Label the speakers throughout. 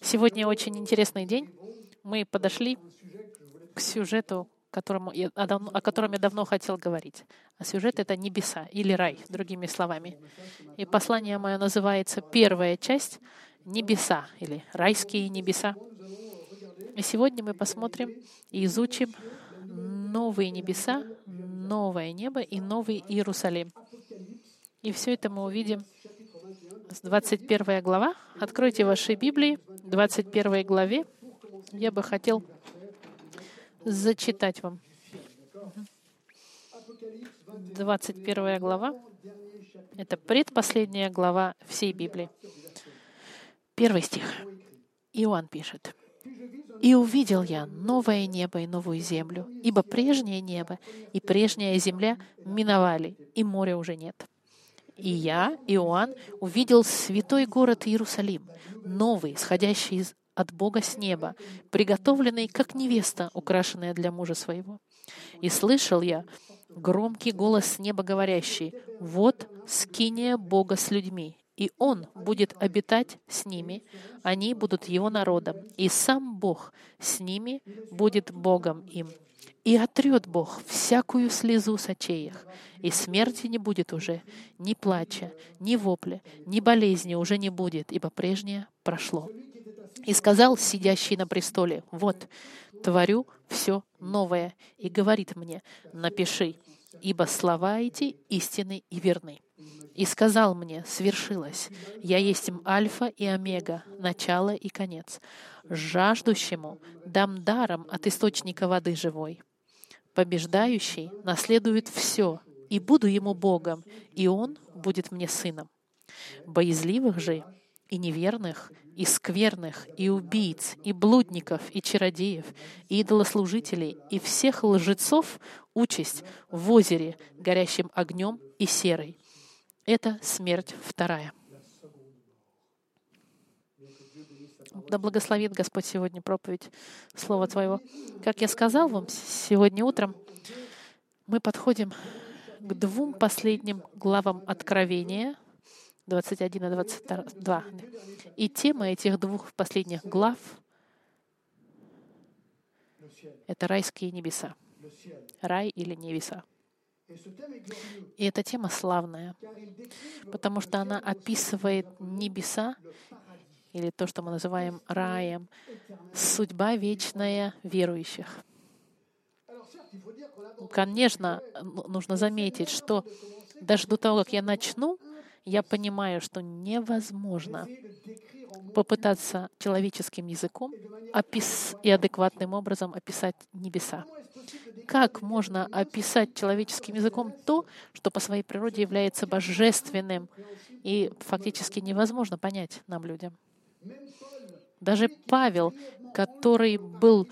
Speaker 1: Сегодня очень интересный день. Мы подошли к сюжету, которому я, о котором я давно хотел говорить. А сюжет — это небеса или рай, другими словами. И послание мое называется «Первая часть — небеса» или «Райские небеса». И сегодня мы посмотрим и изучим новые небеса, новое небо и новый Иерусалим. И все это мы увидим 21 глава. Откройте ваши Библии, 21 главе. Я бы хотел зачитать вам. 21 глава — это предпоследняя глава всей Библии. Первый стих. Иоанн пишет. «И увидел я новое небо и новую землю, ибо прежнее небо и прежняя земля миновали, и моря уже нет. И я, Иоанн, увидел святой город Иерусалим, новый, сходящий из от Бога с неба, приготовленный, как невеста, украшенная для мужа своего. И слышал я громкий голос с неба говорящий, «Вот скиния Бога с людьми, и Он будет обитать с ними, они будут Его народом, и сам Бог с ними будет Богом им. И отрет Бог всякую слезу с очей их, и смерти не будет уже, ни плача, ни вопля, ни болезни уже не будет, ибо прежнее прошло. И сказал сидящий на престоле, вот, творю все новое, и говорит мне, напиши, ибо слова эти истины и верны. И сказал мне, свершилось, я есть им альфа и омега, начало и конец. Жаждущему дам даром от источника воды живой. Побеждающий наследует все, и буду ему Богом, и он будет мне сыном. Боязливых же и неверных, и скверных, и убийц, и блудников, и чародеев, и идолослужителей, и всех лжецов участь в озере, горящим огнем и серой. Это смерть вторая. Да благословит Господь сегодня проповедь Слова Твоего. Как я сказал вам сегодня утром, мы подходим к двум последним главам Откровения — 21 и 22. И тема этих двух последних глав — это райские небеса. Рай или небеса. И эта тема славная, потому что она описывает небеса, или то, что мы называем раем, судьба вечная верующих. Конечно, нужно заметить, что даже до того, как я начну, я понимаю, что невозможно попытаться человеческим языком опис и адекватным образом описать небеса. Как можно описать человеческим языком то, что по своей природе является божественным и фактически невозможно понять нам, людям? Даже Павел, который был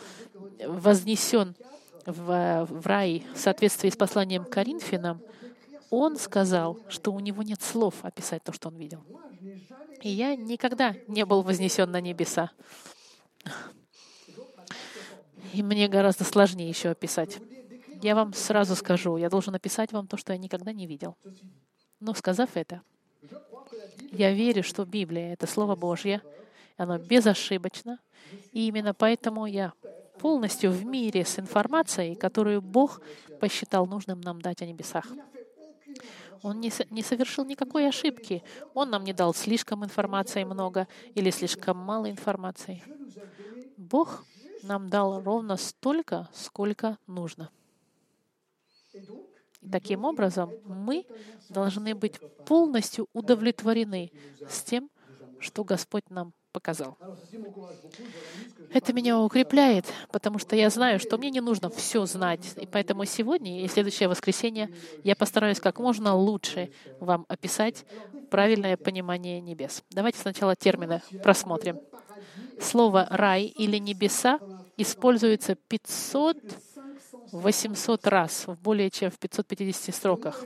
Speaker 1: вознесен в, в рай в соответствии с посланием к Коринфянам, он сказал, что у него нет слов описать то, что он видел. И я никогда не был вознесен на небеса. И мне гораздо сложнее еще описать. Я вам сразу скажу, я должен описать вам то, что я никогда не видел. Но сказав это, я верю, что Библия — это Слово Божье, оно безошибочно, и именно поэтому я полностью в мире с информацией, которую Бог посчитал нужным нам дать о небесах. Он не, не совершил никакой ошибки. Он нам не дал слишком информации много или слишком мало информации. Бог нам дал ровно столько, сколько нужно. Таким образом, мы должны быть полностью удовлетворены с тем, что Господь нам показал. Это меня укрепляет, потому что я знаю, что мне не нужно все знать. И поэтому сегодня и следующее воскресенье я постараюсь как можно лучше вам описать правильное понимание небес. Давайте сначала термины просмотрим. Слово «рай» или «небеса» используется 500-800 раз, в более чем в 550 строках.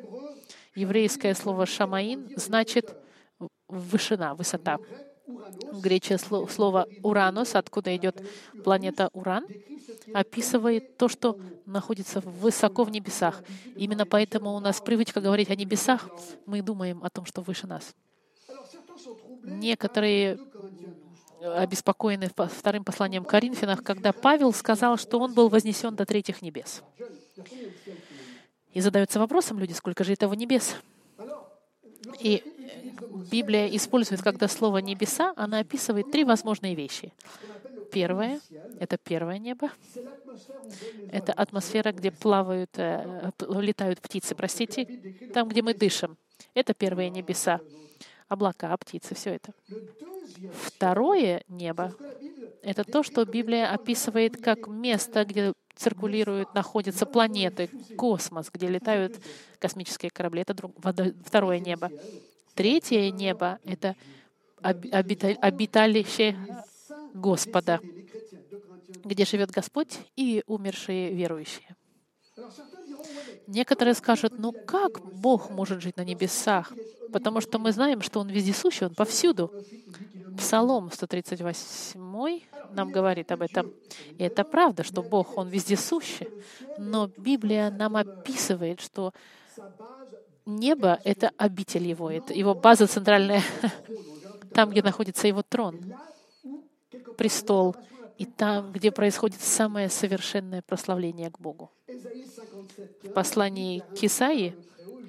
Speaker 1: Еврейское слово «шамаин» значит «вышина», «высота» греческое слово «уранус», откуда идет планета Уран, описывает то, что находится высоко в небесах. Именно поэтому у нас привычка говорить о небесах, мы думаем о том, что выше нас. Некоторые обеспокоены вторым посланием Коринфянах, когда Павел сказал, что он был вознесен до третьих небес. И задаются вопросом люди, сколько же этого небес? И Библия использует, когда слово «небеса», она описывает три возможные вещи. Первое — это первое небо. Это атмосфера, где плавают, э, летают птицы, простите, там, где мы дышим. Это первые небеса. Облака, птицы, все это. Второе небо — это то, что Библия описывает как место, где циркулируют, находятся планеты, космос, где летают космические корабли. Это друг, второе небо. Третье небо — это обиталище Господа, где живет Господь и умершие верующие. Некоторые скажут, ну как Бог может жить на небесах? Потому что мы знаем, что Он вездесущий, Он повсюду. Псалом 138 нам говорит об этом. И это правда, что Бог, Он вездесущий. Но Библия нам описывает, что небо — это обитель Его, это Его база центральная, там, где находится Его трон, престол, и там, где происходит самое совершенное прославление к Богу. В послании к Исаии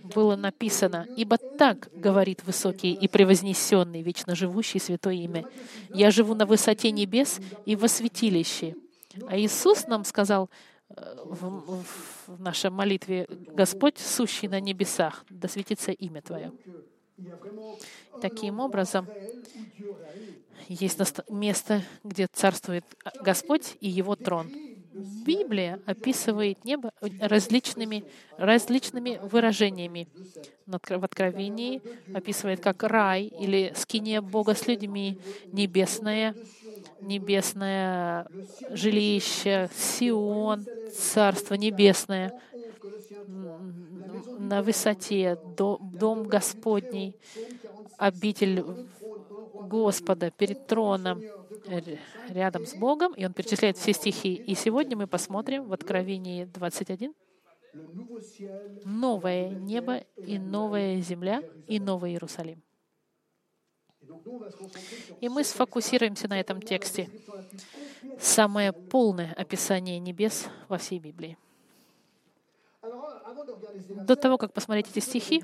Speaker 1: было написано, «Ибо так говорит высокий и превознесенный, вечно живущий святое имя. Я живу на высоте небес и во святилище». А Иисус нам сказал э, в, в нашей молитве, «Господь, сущий на небесах, да светится имя Твое». Таким образом, есть место, где царствует Господь и Его трон. Библия описывает небо различными, различными выражениями. В Откровении описывает как рай или скиния Бога с людьми, небесное, небесное жилище, Сион, Царство Небесное, на высоте, дом Господний, обитель Господа перед троном рядом с Богом, и он перечисляет все стихи. И сегодня мы посмотрим в Откровении 21 новое небо и новая земля и новый Иерусалим. И мы сфокусируемся на этом тексте. Самое полное описание небес во всей Библии. До того, как посмотреть эти стихи,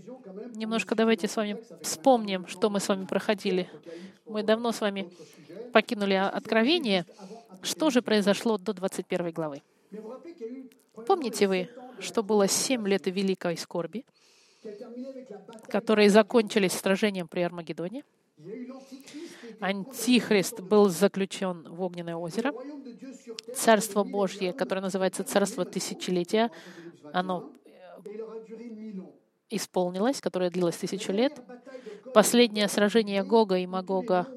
Speaker 1: немножко давайте с вами вспомним, что мы с вами проходили. Мы давно с вами покинули Откровение. Что же произошло до 21 главы? Помните вы, что было семь лет великой скорби, которые закончились сражением при Армагеддоне? Антихрист был заключен в огненное озеро. Царство Божье, которое называется Царство Тысячелетия, оно исполнилось, которое длилось тысячу лет. Последнее сражение Гога и Магога,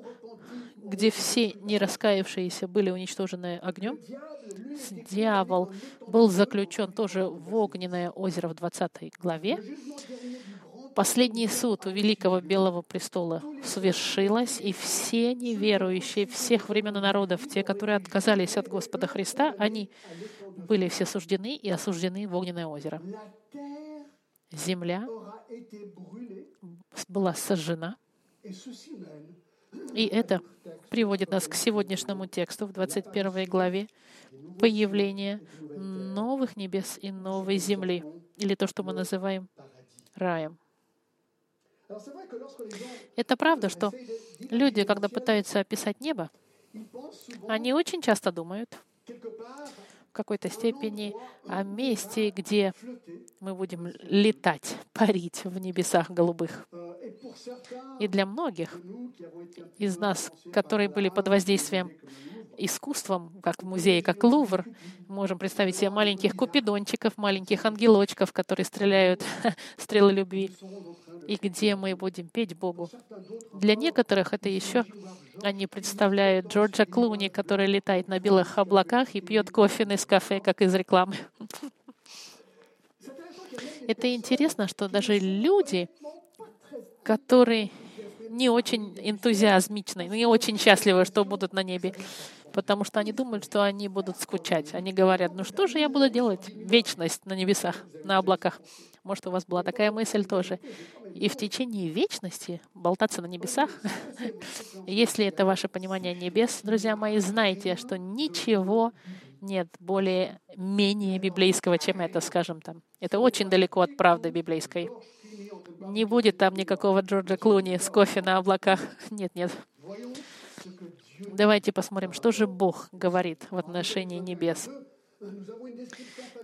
Speaker 1: где все не раскаявшиеся были уничтожены огнем. Дьявол был заключен тоже в огненное озеро в 20 главе. Последний суд у Великого Белого престола свершилось, и все неверующие всех времен и народов, те, которые отказались от Господа Христа, они были все суждены и осуждены в огненное озеро земля была сожжена. И это приводит нас к сегодняшнему тексту в 21 главе появление новых небес и новой земли, или то, что мы называем раем. Это правда, что люди, когда пытаются описать небо, они очень часто думают, в какой-то степени о месте, где мы будем летать, парить в небесах голубых. И для многих из нас, которые были под воздействием искусством, как в музее, как Лувр, можем представить себе маленьких купидончиков, маленьких ангелочков, которые стреляют стрелы любви, и где мы будем петь Богу. Для некоторых это еще они представляют Джорджа Клуни, который летает на белых облаках и пьет кофе из кафе, как из рекламы. Это интересно, что даже люди, которые не очень энтузиазмичны, не очень счастливы, что будут на небе, потому что они думают, что они будут скучать. Они говорят, ну что же я буду делать? Вечность на небесах, на облаках. Может, у вас была такая мысль тоже. И в течение вечности болтаться на небесах. Если это ваше понимание небес, друзья мои, знайте, что ничего нет более менее библейского, чем это, скажем там. Это очень далеко от правды библейской. Не будет там никакого Джорджа Клуни с кофе на облаках. Нет, нет. Давайте посмотрим, что же Бог говорит в отношении небес.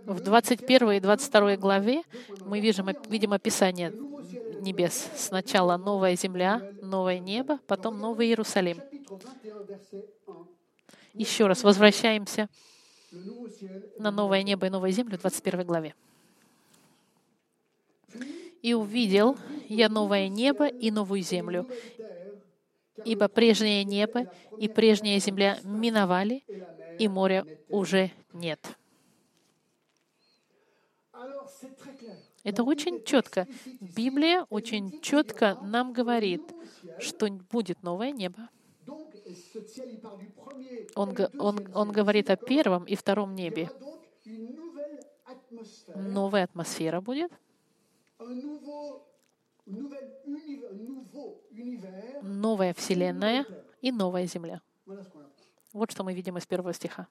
Speaker 1: В 21 и 22 главе мы видим, видим описание небес. Сначала новая земля, новое небо, потом новый Иерусалим. Еще раз возвращаемся на новое небо и новую землю в 21 главе. «И увидел я новое небо и новую землю, ибо прежнее небо и прежняя земля миновали, и моря уже нет». Это очень четко. Библия очень четко нам говорит, что будет новое небо, он, он, он говорит о первом и втором небе. Новая атмосфера будет. Новая Вселенная и новая Земля. Вот что мы видим из первого стиха.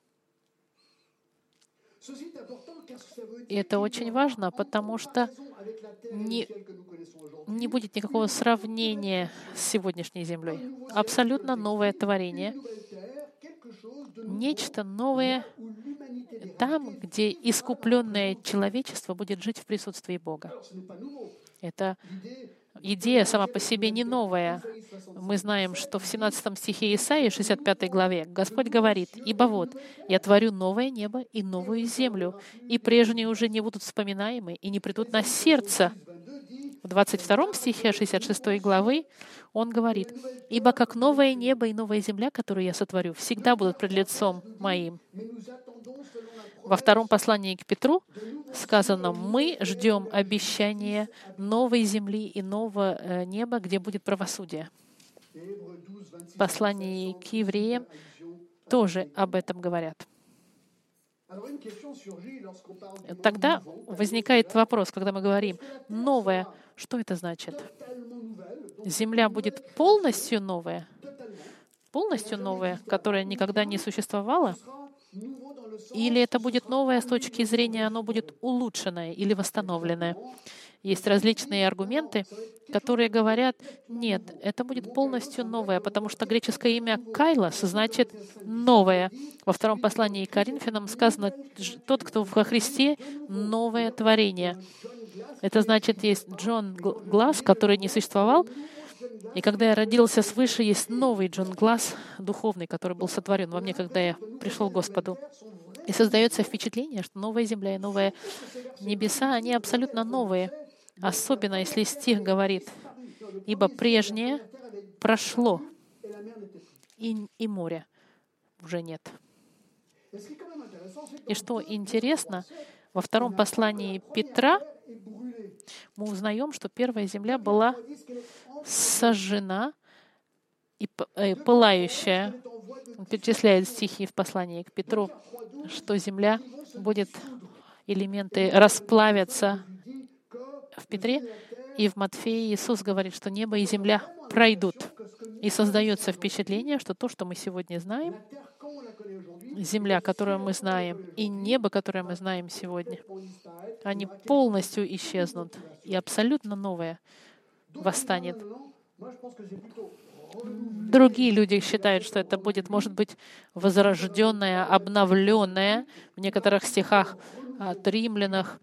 Speaker 1: И это очень важно, потому что не, не будет никакого сравнения с сегодняшней землей. Абсолютно новое творение. Нечто новое там, где искупленное человечество будет жить в присутствии Бога. Это идея сама по себе не новая. Мы знаем, что в 17 стихе Исаии, 65 главе, Господь говорит, «Ибо вот, я творю новое небо и новую землю, и прежние уже не будут вспоминаемы и не придут на сердце». В 22 стихе 66 главы он говорит, «Ибо как новое небо и новая земля, которую я сотворю, всегда будут пред лицом моим». Во втором послании к Петру сказано, мы ждем обещания новой земли и нового э, неба, где будет правосудие. В послании к евреям тоже об этом говорят. Тогда возникает вопрос, когда мы говорим «новое», что это значит? Земля будет полностью новая? Полностью новая, которая никогда не существовала? Или это будет новое с точки зрения, оно будет улучшенное или восстановленное? Есть различные аргументы, которые говорят, нет, это будет полностью новое, потому что греческое имя Кайлос значит «новое». Во втором послании к Коринфянам сказано, тот, кто во Христе, новое творение. Это значит, есть Джон Глаз, который не существовал, и когда я родился свыше, есть новый Джон Глаз, духовный, который был сотворен во мне, когда я пришел к Господу. И создается впечатление, что новая земля и новые небеса, они абсолютно новые. Особенно если стих говорит, ибо прежнее прошло, и, и море уже нет. И что интересно, во втором послании Петра мы узнаем, что первая земля была сожжена и э, пылающая. Он перечисляет стихи в послании к Петру, что земля будет, элементы расплавятся в Петре, и в Матфее Иисус говорит, что небо и земля пройдут. И создается впечатление, что то, что мы сегодня знаем, земля, которую мы знаем, и небо, которое мы знаем сегодня, они полностью исчезнут, и абсолютно новое восстанет. Другие люди считают, что это будет, может быть, возрожденное, обновленное. В некоторых стихах от римлянах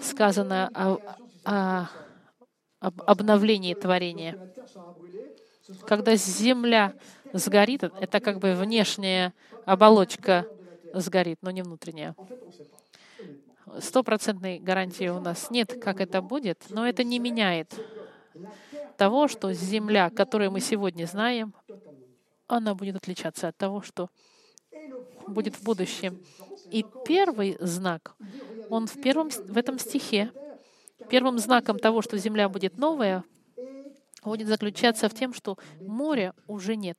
Speaker 1: сказано о, о, об обновлении творения. Когда земля сгорит, это как бы внешняя оболочка сгорит, но не внутренняя. Стопроцентной гарантии у нас нет, как это будет, но это не меняет того, что земля, которую мы сегодня знаем, она будет отличаться от того, что будет в будущем. И первый знак, он в, первом, в этом стихе, первым знаком того, что земля будет новая, будет заключаться в том, что моря уже нет.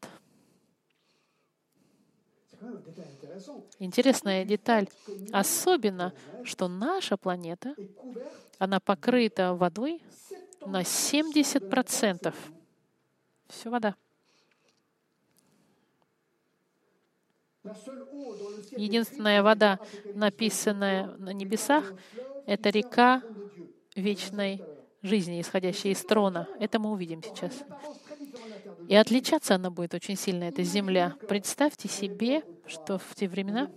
Speaker 1: Интересная деталь. Особенно, что наша планета, она покрыта водой на 70%. Все вода. Единственная вода, написанная на небесах, это река вечной жизни, исходящая из трона. Это мы увидим сейчас. И отличаться она будет очень сильно, эта земля. Представьте себе, что в те времена...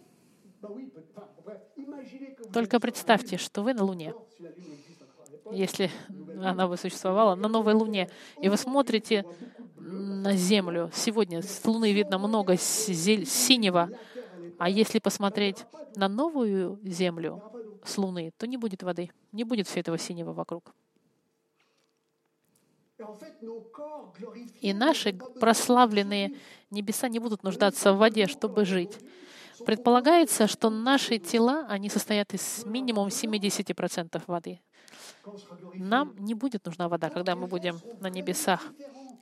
Speaker 1: Только представьте, что вы на Луне, если она бы существовала, на новой Луне, и вы смотрите на Землю. Сегодня с Луны видно много синего, а если посмотреть на новую Землю с Луны, то не будет воды, не будет все этого синего вокруг. И наши прославленные небеса не будут нуждаться в воде, чтобы жить. Предполагается, что наши тела, они состоят из минимум 70% воды. Нам не будет нужна вода, когда мы будем на небесах.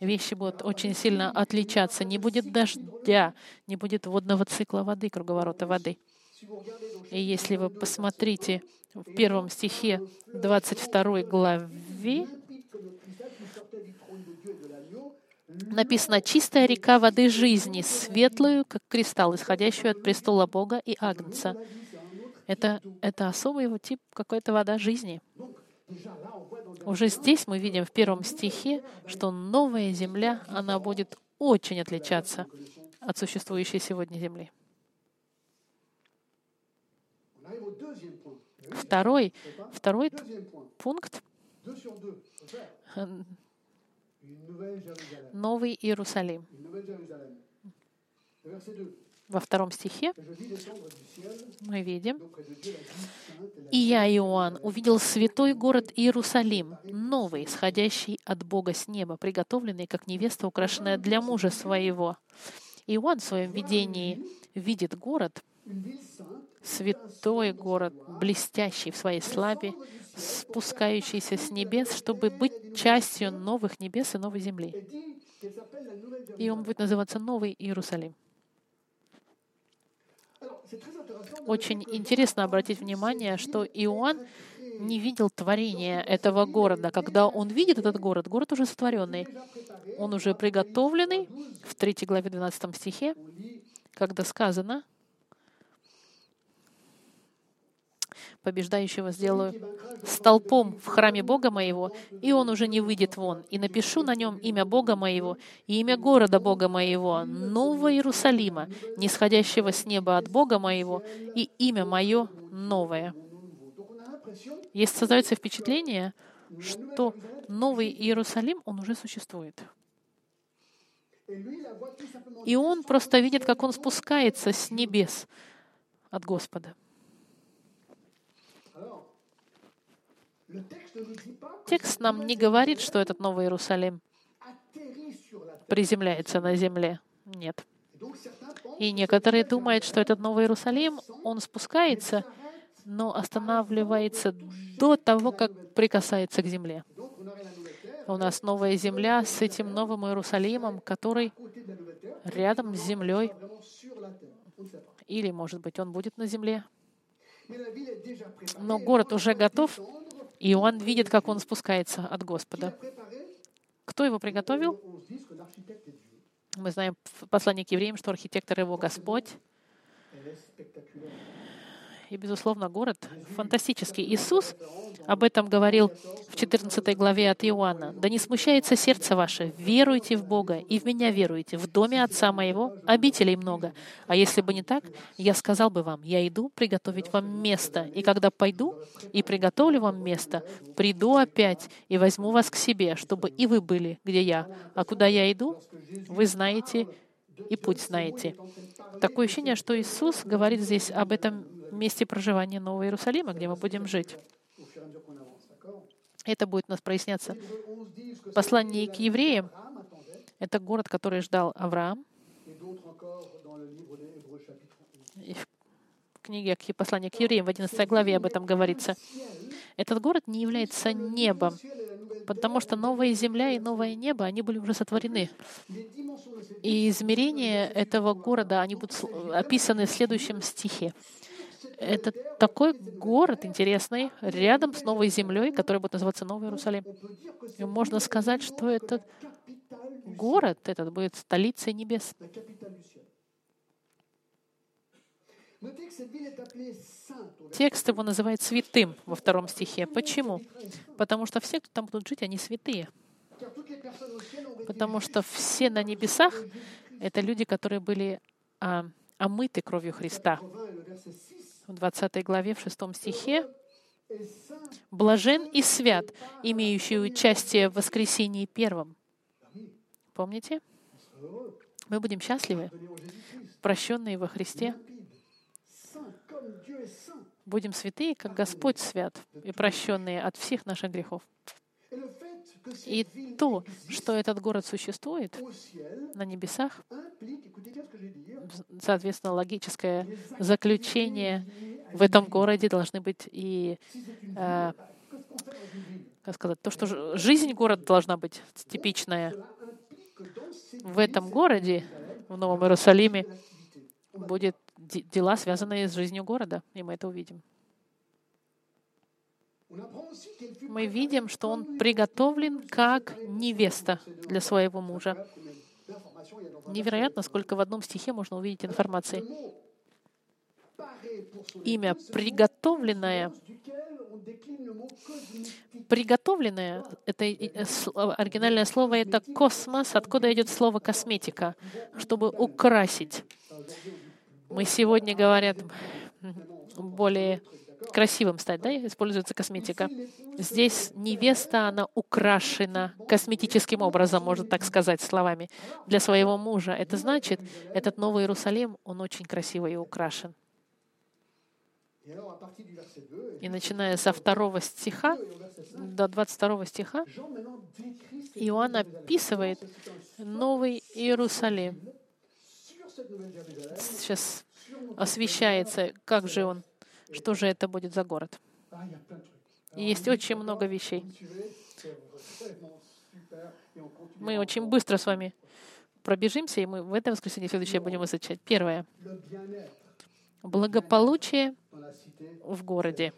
Speaker 1: Вещи будут очень сильно отличаться. Не будет дождя, не будет водного цикла воды, круговорота воды. И если вы посмотрите в первом стихе 22 главе, написано «Чистая река воды жизни, светлую, как кристалл, исходящую от престола Бога и Агнца». Это, это особый его тип какой-то вода жизни. Уже здесь мы видим в первом стихе, что новая земля, она будет очень отличаться от существующей сегодня земли. Второй, второй пункт Новый Иерусалим. Во втором стихе мы видим, «И я, Иоанн, увидел святой город Иерусалим, новый, исходящий от Бога с неба, приготовленный, как невеста, украшенная для мужа своего». Иоанн в своем видении видит город, святой город, блестящий в своей славе, спускающийся с небес, чтобы быть частью новых небес и новой земли. И он будет называться Новый Иерусалим. Очень интересно обратить внимание, что Иоанн не видел творения этого города. Когда он видит этот город, город уже сотворенный, он уже приготовленный. В 3 главе 12 стихе, когда сказано, побеждающего сделаю столпом в храме Бога моего, и он уже не выйдет вон. И напишу на нем имя Бога моего и имя города Бога моего, Нового Иерусалима, нисходящего с неба от Бога моего, и имя мое новое. Есть создается впечатление, что Новый Иерусалим, он уже существует. И он просто видит, как он спускается с небес от Господа. Текст нам не говорит, что этот Новый Иерусалим приземляется на земле. Нет. И некоторые думают, что этот Новый Иерусалим, он спускается, но останавливается до того, как прикасается к земле. У нас новая земля с этим новым Иерусалимом, который рядом с землей. Или, может быть, он будет на земле. Но город уже готов, и он видит, как он спускается от Господа. Кто его приготовил? Мы знаем в послании к евреям, что архитектор его Господь. И, безусловно, город фантастический. Иисус об этом говорил в 14 главе от Иоанна. «Да не смущается сердце ваше, веруйте в Бога, и в Меня веруйте. В доме Отца Моего обителей много. А если бы не так, я сказал бы вам, я иду приготовить вам место. И когда пойду и приготовлю вам место, приду опять и возьму вас к себе, чтобы и вы были, где я. А куда я иду, вы знаете и путь знаете». Такое ощущение, что Иисус говорит здесь об этом месте проживания Нового Иерусалима, где мы будем жить. Это будет у нас проясняться. Послание к евреям — это город, который ждал Авраам. И в книге «Послание к евреям» в 11 главе об этом говорится. Этот город не является небом. Потому что новая земля и новое небо, они были уже сотворены. И измерения этого города, они будут описаны в следующем стихе. Это такой город интересный, рядом с новой землей, который будет называться Новый Иерусалим. И можно сказать, что этот город этот будет столицей небес. Текст его называет святым во втором стихе. Почему? Потому что все, кто там будут жить, они святые. Потому что все на небесах — это люди, которые были а, омыты кровью Христа. В 20 главе, в 6 стихе «Блажен и свят, имеющий участие в воскресении первом». Помните? Мы будем счастливы, прощенные во Христе, будем святые, как Господь свят, и прощенные от всех наших грехов. И то, что этот город существует на небесах, соответственно, логическое заключение в этом городе должны быть и, э, как сказать, то, что жизнь города должна быть типичная. В этом городе, в Новом Иерусалиме, будет дела, связанные с жизнью города, и мы это увидим. Мы видим, что он приготовлен как невеста для своего мужа. Невероятно, сколько в одном стихе можно увидеть информации. Имя «приготовленное» Приготовленное, это оригинальное слово, это космос, откуда идет слово косметика, чтобы украсить. Мы сегодня говорят более красивым стать, да, используется косметика. Здесь невеста, она украшена косметическим образом, можно так сказать, словами, для своего мужа. Это значит, этот Новый Иерусалим, он очень красивый и украшен. И начиная со второго стиха до 22 стиха, Иоанн описывает Новый Иерусалим сейчас освещается, как же он, что же это будет за город. И есть очень много вещей. Мы очень быстро с вами пробежимся, и мы в это воскресенье следующее будем изучать. Первое. Благополучие в городе.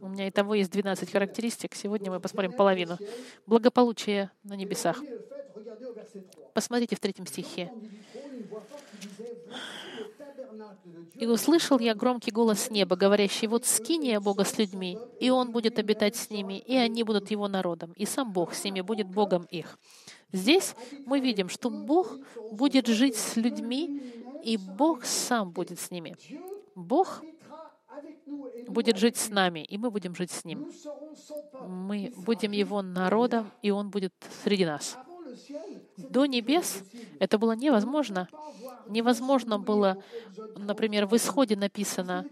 Speaker 1: У меня и того есть 12 характеристик. Сегодня мы посмотрим половину. Благополучие на небесах. Посмотрите в третьем стихе. «И услышал я громкий голос неба, говорящий, вот скиния Бога с людьми, и Он будет обитать с ними, и они будут Его народом, и сам Бог с ними будет Богом их». Здесь мы видим, что Бог будет жить с людьми, и Бог сам будет с ними. Бог будет жить с нами, и мы будем жить с Ним. Мы будем Его народом, и Он будет среди нас. До небес это было невозможно. Невозможно было, например, в Исходе написано,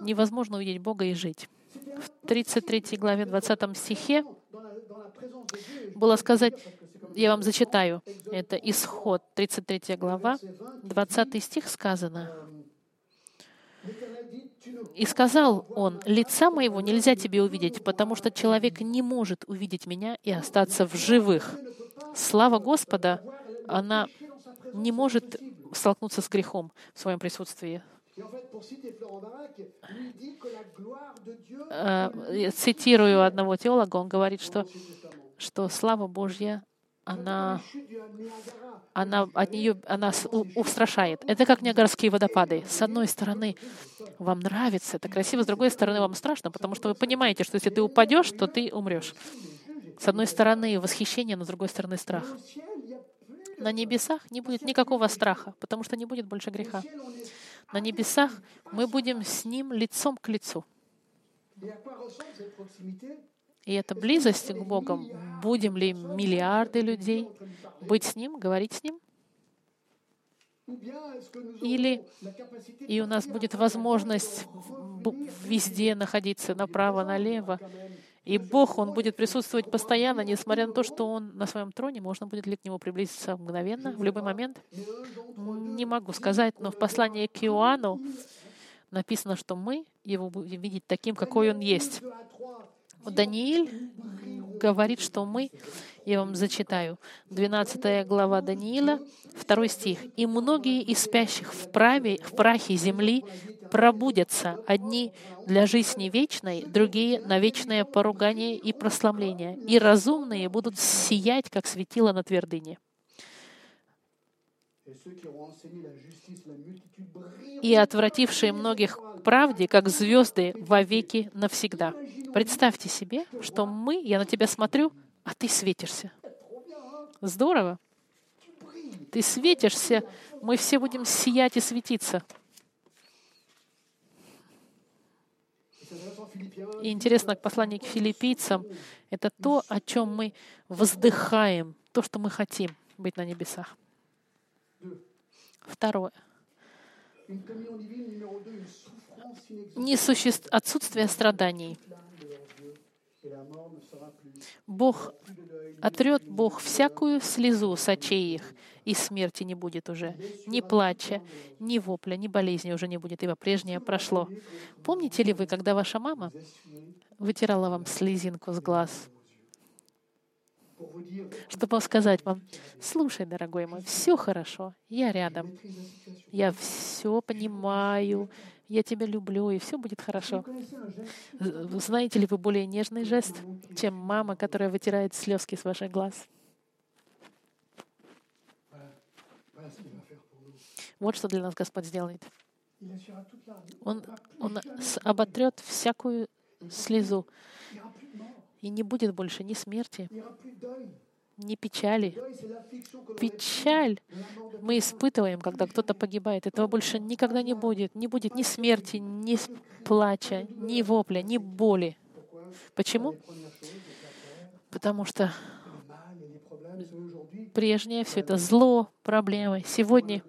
Speaker 1: невозможно увидеть Бога и жить. В 33 главе 20 стихе было сказать, я вам зачитаю, это Исход, 33 глава, 20 стих сказано. И сказал он, «Лица моего нельзя тебе увидеть, потому что человек не может увидеть меня и остаться в живых». Слава Господа, она не может столкнуться с грехом в своем присутствии. Э, я цитирую одного теолога, он говорит, что, что слава Божья, она, она от нее она устрашает. Это как Ниагарские водопады. С одной стороны, вам нравится, это красиво, с другой стороны, вам страшно, потому что вы понимаете, что если ты упадешь, то ты умрешь. С одной стороны восхищение, но с другой стороны страх. На небесах не будет никакого страха, потому что не будет больше греха. На небесах мы будем с Ним лицом к лицу. И эта близость к Богу, будем ли миллиарды людей быть с Ним, говорить с Ним? Или и у нас будет возможность везде находиться направо, налево, и Бог, Он будет присутствовать постоянно, несмотря на то, что Он на своем троне, можно будет ли к Нему приблизиться мгновенно, в любой момент? Не могу сказать, но в послании к Иоанну написано, что мы Его будем видеть таким, какой Он есть. Данииль говорит, что мы, я вам зачитаю, 12 глава Даниила, 2 стих. «И многие из спящих в, праве, в прахе земли пробудятся, одни для жизни вечной, другие на вечное поругание и прославление, и разумные будут сиять, как светило на твердыне». и отвратившие многих к правде, как звезды вовеки навсегда. Представьте себе, что мы, я на тебя смотрю, а ты светишься. Здорово. Ты светишься, мы все будем сиять и светиться. И интересно, послание к филиппийцам — это то, о чем мы воздыхаем, то, что мы хотим быть на небесах. Второе. Не существ... Отсутствие страданий. Бог отрет Бог всякую слезу с очей их, и смерти не будет уже. Ни плача, ни вопля, ни болезни уже не будет, ибо прежнее прошло. Помните ли вы, когда ваша мама вытирала вам слезинку с глаз? чтобы сказать вам, слушай, дорогой мой, все хорошо, я рядом, я все понимаю, я тебя люблю, и все будет хорошо. Знаете ли вы более нежный жест, чем мама, которая вытирает слезки с ваших глаз? Вот что для нас Господь сделает. Он, он оботрет всякую слезу, и не будет больше ни смерти, ни печали. Печаль мы испытываем, когда кто-то погибает. Этого больше никогда не будет. Не будет ни смерти, ни плача, ни вопля, ни боли. Почему? Потому что прежнее все это зло, проблемы. Сегодня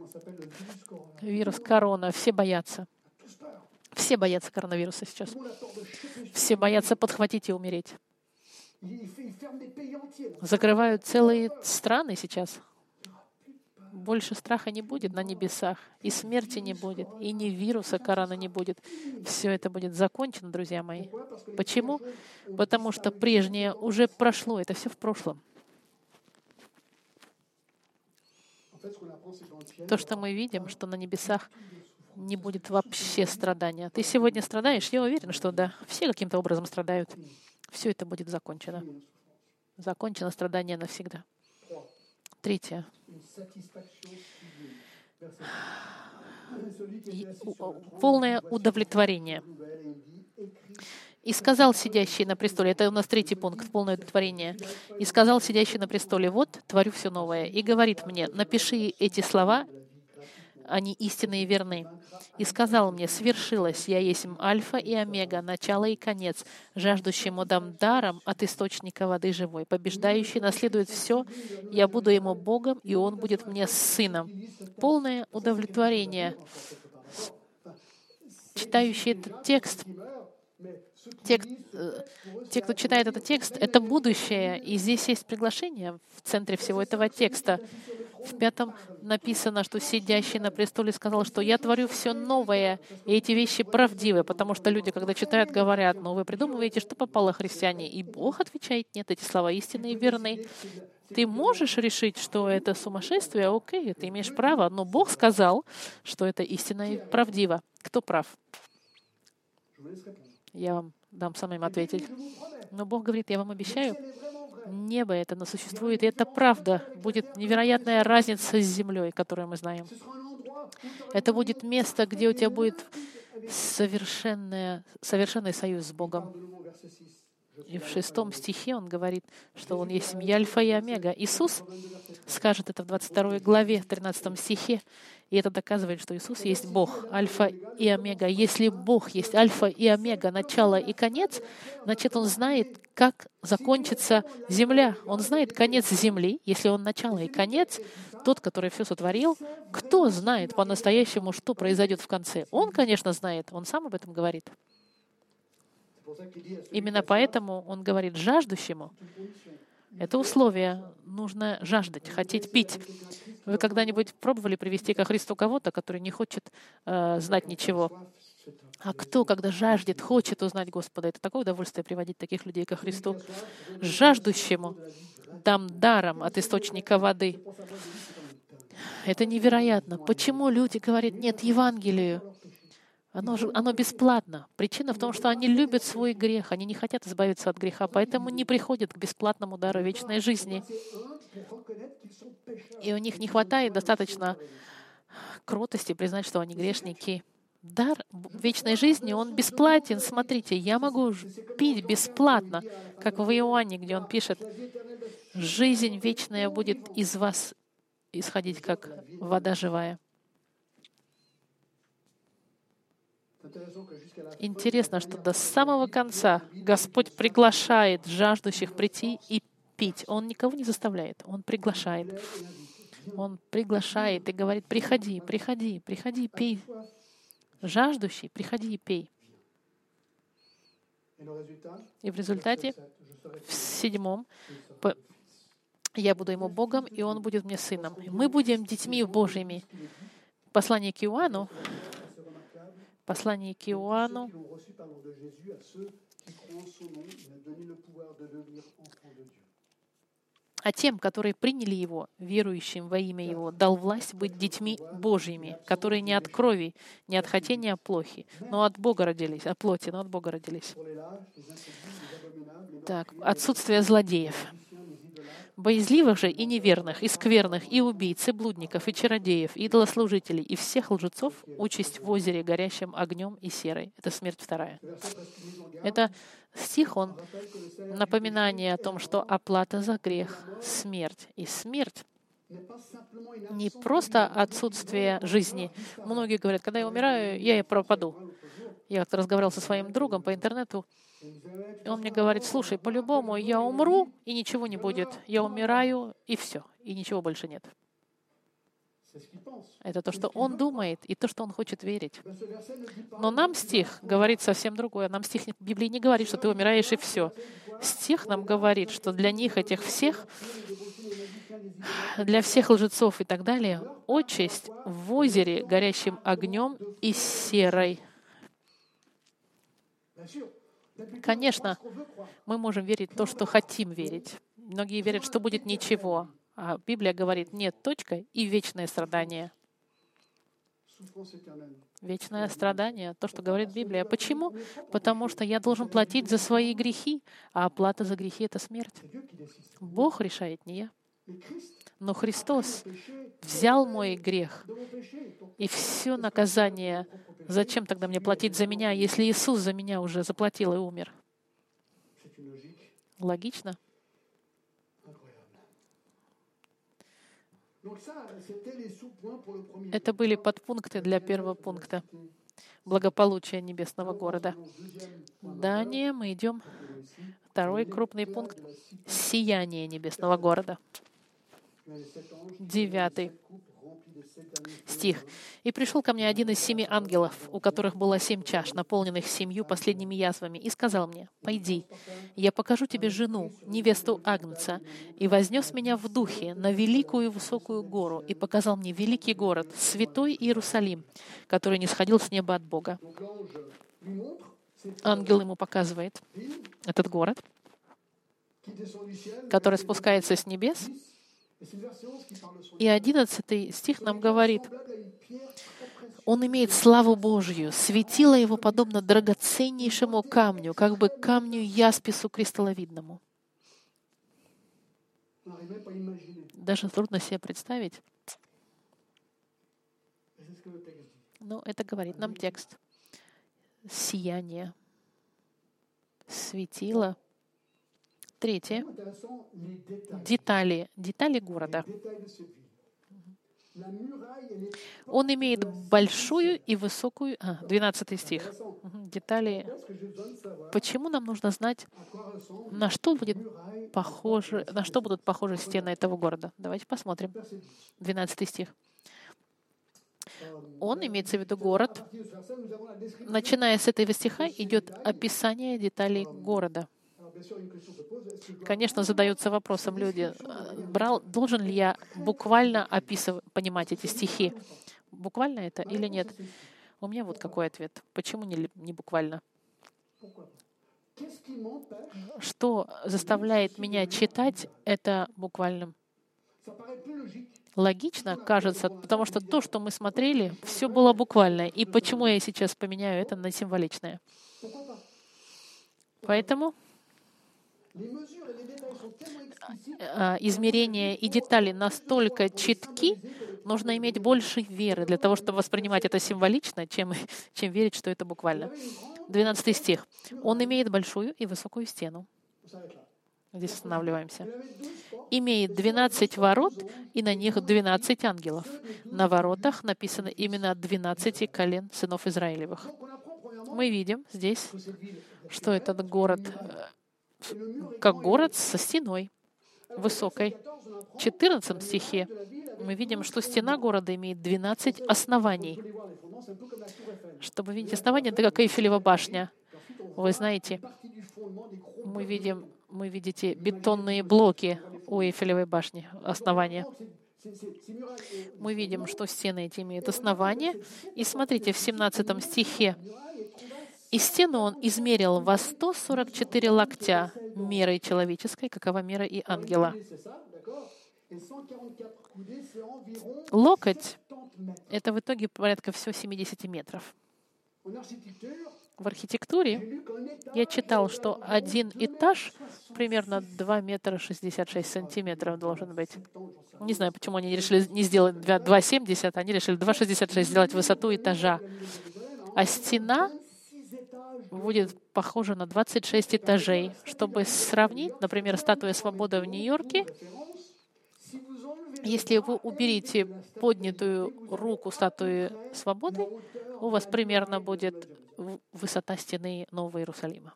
Speaker 1: вирус корона, все боятся. Все боятся коронавируса сейчас. Все боятся подхватить и умереть. Закрывают целые страны сейчас. Больше страха не будет на небесах, и смерти не будет, и ни вируса корона не будет. Все это будет закончено, друзья мои. Почему? Потому что прежнее уже прошло, это все в прошлом. То, что мы видим, что на небесах не будет вообще страдания. Ты сегодня страдаешь? Я уверен, что да. Все каким-то образом страдают. Все это будет закончено. Закончено страдание навсегда. Третье. Полное удовлетворение. И сказал сидящий на престоле, это у нас третий пункт, полное удовлетворение. И сказал сидящий на престоле, вот, творю все новое. И говорит мне, напиши эти слова они истинные и верны. И сказал мне, свершилось, я есть Альфа и Омега, начало и конец, жаждущему дам даром от источника воды живой. Побеждающий наследует все, я буду ему Богом, и он будет мне сыном. Полное удовлетворение. Читающий этот текст, те, э, те, кто читает этот текст, это будущее. И здесь есть приглашение в центре всего этого текста. В пятом написано, что сидящий на престоле сказал, что я творю все новое, и эти вещи правдивы, потому что люди, когда читают, говорят, ну вы придумываете, что попало христиане. И Бог отвечает, нет, эти слова истинные и верны. Ты можешь решить, что это сумасшествие, окей, ты имеешь право, но Бог сказал, что это истинно и правдиво. Кто прав? Я вам дам самим ответить. Но Бог говорит, я вам обещаю, небо это, но существует, и это правда. Будет невероятная разница с землей, которую мы знаем. Это будет место, где у тебя будет совершенное, совершенный союз с Богом. И в шестом стихе он говорит, что он есть семья Альфа и Омега. Иисус скажет это в 22 главе, в 13 стихе. И это доказывает, что Иисус есть Бог, Альфа и Омега. Если Бог есть Альфа и Омега, начало и конец, значит, Он знает, как закончится земля. Он знает конец земли. Если Он начало и конец, тот, который все сотворил, кто знает по-настоящему, что произойдет в конце? Он, конечно, знает. Он сам об этом говорит. Именно поэтому он говорит жаждущему, это условие. Нужно жаждать, хотеть пить. Вы когда-нибудь пробовали привести ко Христу кого-то, который не хочет э, знать ничего? А кто, когда жаждет, хочет узнать Господа? Это такое удовольствие приводить таких людей ко Христу. Жаждущему дам даром от источника воды. Это невероятно. Почему люди говорят «нет Евангелию»? Оно, же, оно бесплатно. Причина в том, что они любят свой грех, они не хотят избавиться от греха, поэтому не приходят к бесплатному дару вечной жизни. И у них не хватает достаточно кротости признать, что они грешники. Дар вечной жизни, он бесплатен. Смотрите, я могу пить бесплатно, как в Иоанне, где он пишет, «Жизнь вечная будет из вас исходить, как вода живая». Интересно, что до самого конца Господь приглашает жаждущих прийти и пить. Он никого не заставляет, Он приглашает. Он приглашает и говорит, приходи, приходи, приходи, пей. Жаждущий, приходи и пей. И в результате, в седьмом, я буду ему Богом, и он будет мне сыном. Мы будем детьми Божьими. Послание к Иоанну, послание к Иоанну, а тем, которые приняли Его, верующим во имя Его, дал власть быть детьми Божьими, которые не от крови, не от хотения плохи, но от Бога родились, от плоти, но от Бога родились. Так, отсутствие злодеев боязливых же и неверных, и скверных, и убийц, и блудников, и чародеев, и идолослужителей, и всех лжецов участь в озере, горящим огнем и серой. Это смерть вторая. Это стих, он напоминание о том, что оплата за грех — смерть. И смерть не просто отсутствие жизни. Многие говорят, когда я умираю, я и пропаду. Я как-то разговаривал со своим другом по интернету, и он мне говорит, слушай, по-любому я умру, и ничего не будет. Я умираю, и все, и ничего больше нет. Это то, что он думает, и то, что он хочет верить. Но нам стих говорит совсем другое. Нам стих Библии не говорит, что ты умираешь, и все. Стих нам говорит, что для них, этих всех, для всех лжецов и так далее, отчесть в озере, горящим огнем и серой. Конечно, мы можем верить в то, что хотим верить. Многие верят, что будет ничего. А Библия говорит, нет, точка и вечное страдание. Вечное страдание, то, что говорит Библия. Почему? Потому что я должен платить за свои грехи, а оплата за грехи — это смерть. Бог решает, не я. Но Христос взял мой грех и все наказание. Зачем тогда мне платить за меня, если Иисус за меня уже заплатил и умер? Логично? Это были подпункты для первого пункта благополучия небесного города. Далее мы идем. Второй крупный пункт — сияние небесного города девятый стих. «И пришел ко мне один из семи ангелов, у которых было семь чаш, наполненных семью последними язвами, и сказал мне, «Пойди, я покажу тебе жену, невесту Агнца». И вознес меня в духе на великую высокую гору и показал мне великий город, святой Иерусалим, который не сходил с неба от Бога. Ангел ему показывает этот город, который спускается с небес, и одиннадцатый стих нам говорит, он имеет славу Божью, светило его подобно драгоценнейшему камню, как бы камню яспису кристалловидному. Даже трудно себе представить. Но это говорит нам текст. Сияние, светило — Третье. Детали. Детали города. Он имеет большую и высокую... А, 12 стих. Детали. Почему нам нужно знать, на что будет похоже, на что будут похожи стены этого города? Давайте посмотрим. 12 стих. Он, имеется в виду город. Начиная с этого стиха идет описание деталей города. Конечно, задаются вопросом люди, брал, должен ли я буквально описывать, понимать эти стихи? Буквально это или нет? У меня вот какой ответ. Почему не, не буквально? Что заставляет меня читать это буквальным? Логично, кажется, потому что то, что мы смотрели, все было буквально. И почему я сейчас поменяю это на символичное? Поэтому а, измерения и детали настолько читки, нужно иметь больше веры для того, чтобы воспринимать это символично, чем, чем верить, что это буквально. 12 стих. «Он имеет большую и высокую стену». Здесь останавливаемся. «Имеет 12 ворот, и на них 12 ангелов. На воротах написано именно 12 колен сынов Израилевых». Мы видим здесь, что этот город э, как город со стеной высокой. В 14 стихе мы видим, что стена города имеет 12 оснований. Чтобы видеть основания, это как Эйфелева башня. Вы знаете, мы видим, мы видите бетонные блоки у Эйфелевой башни, основания. Мы видим, что стены эти имеют основание. И смотрите, в 17 стихе и стену он измерил во 144 локтя мерой человеческой, какова мера и ангела. Локоть — это в итоге порядка всего 70 метров. В архитектуре я читал, что один этаж примерно 2 метра 66 сантиметров должен быть. Не знаю, почему они решили не сделать 2,70, они решили 2,66 сделать высоту этажа. А стена будет похожа на 26 этажей. Чтобы сравнить, например, статуя свободы в Нью-Йорке, если вы уберете поднятую руку статуи свободы, у вас примерно будет высота стены Нового Иерусалима.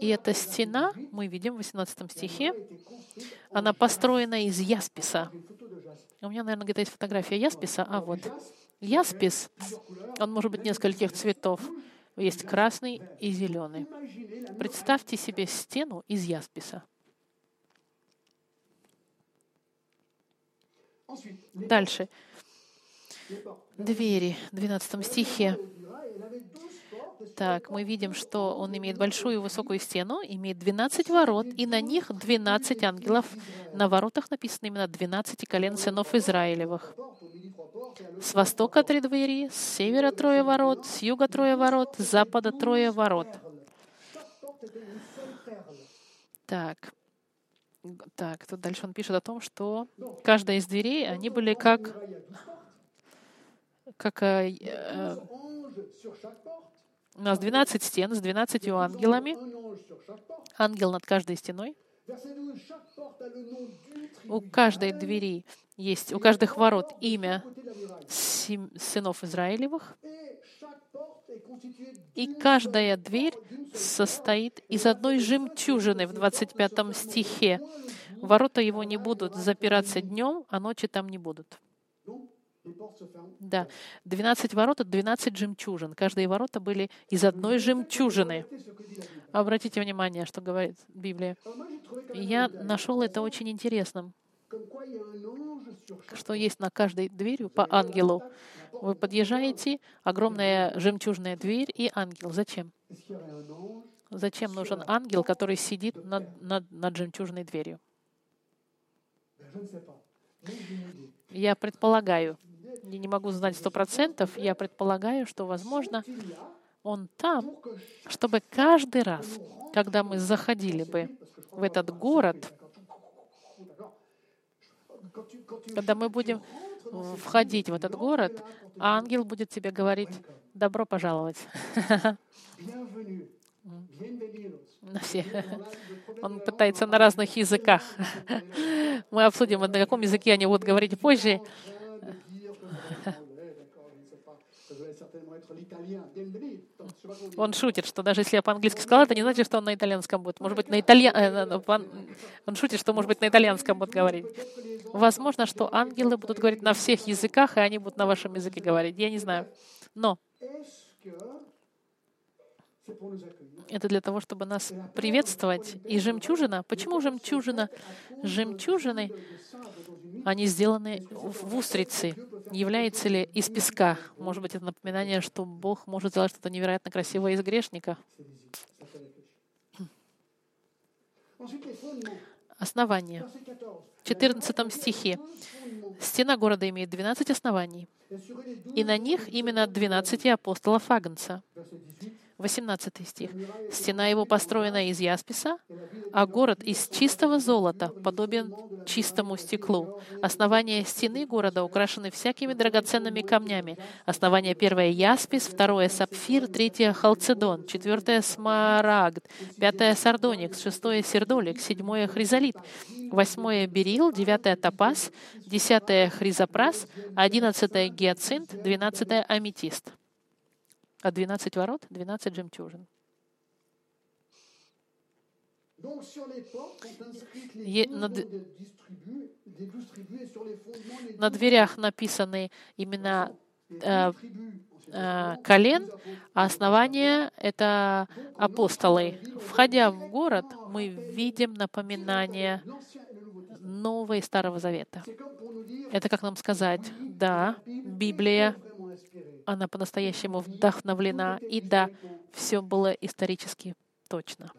Speaker 1: И эта стена, мы видим в 18 стихе, она построена из ясписа. У меня, наверное, где-то есть фотография ясписа. А вот. Яспис, он может быть нескольких цветов. Есть красный и зеленый. Представьте себе стену из ясписа. Дальше. Двери, в 12 стихе. Так, мы видим, что он имеет большую высокую стену, имеет 12 ворот, и на них 12 ангелов. На воротах написано именно 12 колен сынов Израилевых. С востока три двери, с севера трое ворот, с юга трое ворот, с запада трое ворот. Так, так, тут дальше он пишет о том, что каждая из дверей, они были как, как э, э, у нас 12 стен с 12 ангелами. Ангел над каждой стеной. У каждой двери есть, у каждых ворот имя сынов Израилевых. И каждая дверь состоит из одной жемчужины в 25 стихе. Ворота его не будут запираться днем, а ночи там не будут. Да, 12 ворот — это 12 жемчужин. Каждые ворота были из одной жемчужины. Обратите внимание, что говорит Библия. Я нашел это очень интересным, что есть на каждой дверью по ангелу. Вы подъезжаете, огромная жемчужная дверь и ангел. Зачем? Зачем нужен ангел, который сидит над, над, над жемчужной дверью? Я предполагаю, я не могу знать сто процентов, я предполагаю, что, возможно, он там, чтобы каждый раз, когда мы заходили бы в этот город, когда мы будем входить в этот город, ангел будет тебе говорить «добро пожаловать». На все. Он пытается на разных языках. Мы обсудим, на каком языке они будут говорить позже. Он шутит, что даже если я по-английски сказал, это не значит, что он на итальянском будет. Может быть, на итальян... Э, он шутит, что, может быть, на итальянском будет говорить. Возможно, что ангелы будут говорить на всех языках, и они будут на вашем языке говорить. Я не знаю. Но это для того, чтобы нас приветствовать. И жемчужина, почему жемчужина? Жемчужины, они сделаны в устрице. является ли из песка. Может быть, это напоминание, что Бог может сделать что-то невероятно красивое из грешника. Основание. В 14 стихе. Стена города имеет 12 оснований, и на них именно 12 апостолов Агнца. 18 стих. «Стена его построена из ясписа, а город из чистого золота, подобен чистому стеклу. Основания стены города украшены всякими драгоценными камнями. Основание первое — яспис, второе — сапфир, третье — халцедон, четвертое — смарагд, пятое — сардоникс, шестое — сердолик, седьмое — хризолит, восьмое — берил, девятое — топаз, десятое — хризопрас, одиннадцатое — гиацинт, двенадцатое — аметист а 12 ворот — 12 жемчужин. На, на дверях написаны имена э, э, колен, а основание — это апостолы. Входя в город, мы видим напоминание Нового и Старого Завета. Это как нам сказать, да, Библия она по-настоящему вдохновлена. И да, все было исторически точно.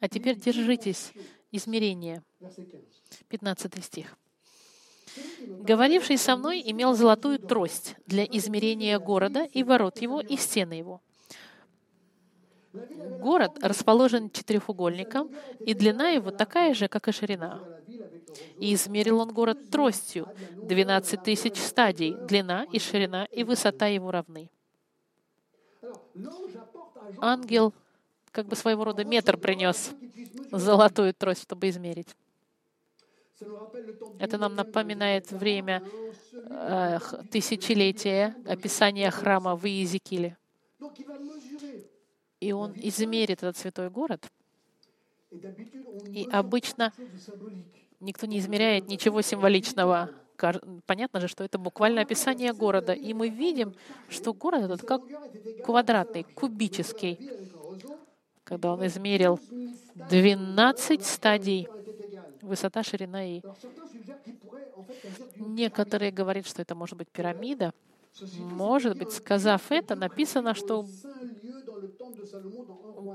Speaker 1: А теперь держитесь. Измерение. 15 стих. «Говоривший со мной имел золотую трость для измерения города и ворот его и стены его. Город расположен четырехугольником, и длина его такая же, как и ширина. И измерил он город тростью, 12 тысяч стадий, длина и ширина и высота его равны. Ангел как бы своего рода метр принес золотую трость, чтобы измерить. Это нам напоминает время э, тысячелетия описания храма в Иезекииле. И он измерит этот святой город. И обычно Никто не измеряет ничего символичного. Понятно же, что это буквально описание города. И мы видим, что город этот как квадратный, кубический. Когда он измерил 12 стадий, высота, ширина и... Некоторые говорят, что это может быть пирамида. Может быть, сказав это, написано, что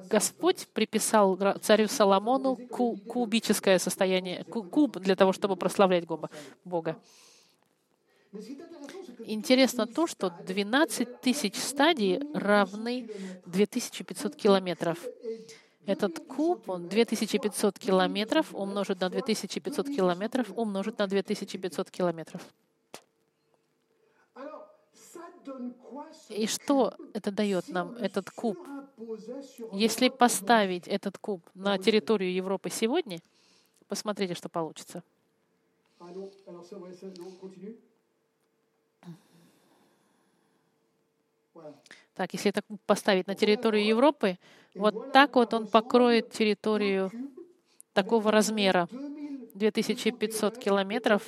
Speaker 1: Господь приписал царю Соломону кубическое состояние, куб для того, чтобы прославлять Бога. Интересно то, что 12 тысяч стадий равны 2500 километров. Этот куб, он 2500 километров умножить на 2500 километров умножить на 2500 километров. И что это дает нам, этот куб? Если поставить этот куб на территорию Европы сегодня, посмотрите, что получится. Так, если это поставить на территорию Европы, вот так вот он покроет территорию такого размера, 2500 километров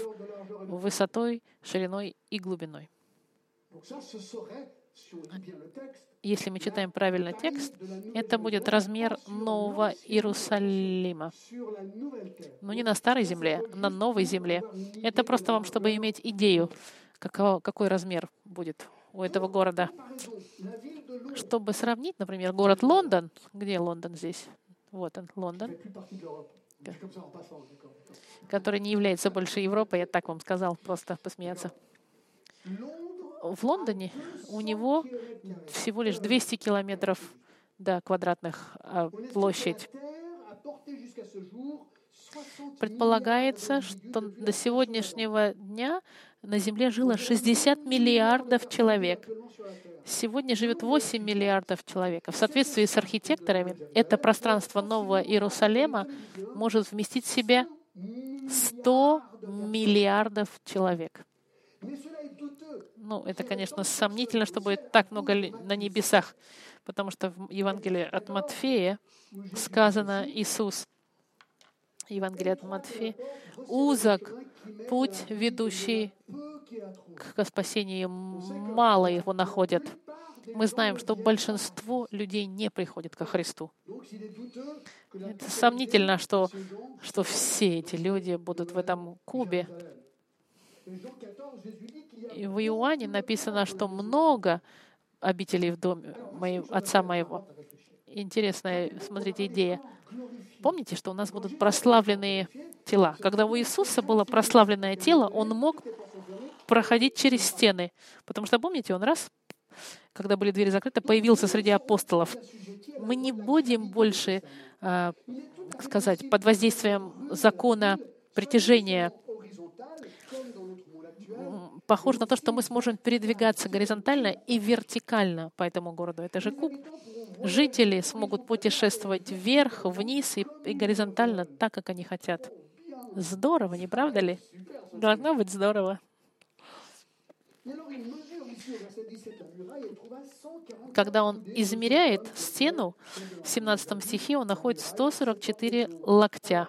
Speaker 1: высотой, шириной и глубиной. Если мы читаем правильно текст, это будет размер Нового Иерусалима. Но не на старой земле, на новой земле. Это просто вам, чтобы иметь идею, какого, какой размер будет у этого города. Чтобы сравнить, например, город Лондон. Где Лондон здесь? Вот он, Лондон который не является больше Европой, я так вам сказал, просто посмеяться в Лондоне у него всего лишь 200 километров до квадратных а, площадь. Предполагается, что до сегодняшнего дня на Земле жило 60 миллиардов человек. Сегодня живет 8 миллиардов человек. В соответствии с архитекторами, это пространство Нового Иерусалима может вместить в себя 100 миллиардов человек. Ну, это, конечно, сомнительно, что будет так много на небесах, потому что в Евангелии от Матфея сказано Иисус, Евангелие от Матфея, узок путь, ведущий к спасению, мало его находят. мы знаем, что большинство людей не приходит ко Христу. Это сомнительно, что, что все эти люди будут в этом кубе. В Иоанне написано, что много обителей в доме моего, отца моего. Интересная, смотрите, идея. Помните, что у нас будут прославленные тела. Когда у Иисуса было прославленное тело, Он мог проходить через стены. Потому что, помните, Он раз, когда были двери закрыты, появился среди апостолов. Мы не будем больше, э, сказать, под воздействием закона притяжения похоже на то, что мы сможем передвигаться горизонтально и вертикально по этому городу. Это же куб. Жители смогут путешествовать вверх, вниз и, и горизонтально так, как они хотят. Здорово, не правда ли? Должно быть здорово. Когда он измеряет стену, в 17 стихе он находит 144 локтя.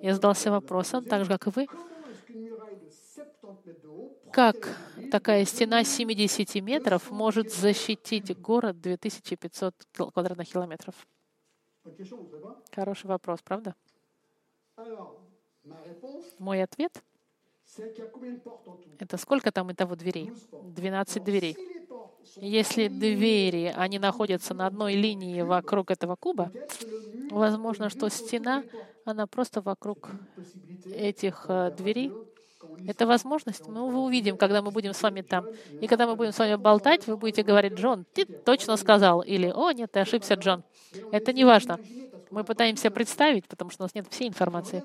Speaker 1: Я задался вопросом, так же, как и вы, как такая стена 70 метров может защитить город 2500 квадратных километров? Хороший вопрос, правда? Мой ответ — это сколько там и того дверей? 12 дверей. Если двери, они находятся на одной линии вокруг этого куба, возможно, что стена, она просто вокруг этих э, дверей это возможность. Ну, мы увидим, когда мы будем с вами там. И когда мы будем с вами болтать, вы будете говорить, Джон, ты точно сказал. Или, о, нет, ты ошибся, Джон. Это не важно. Мы пытаемся представить, потому что у нас нет всей информации.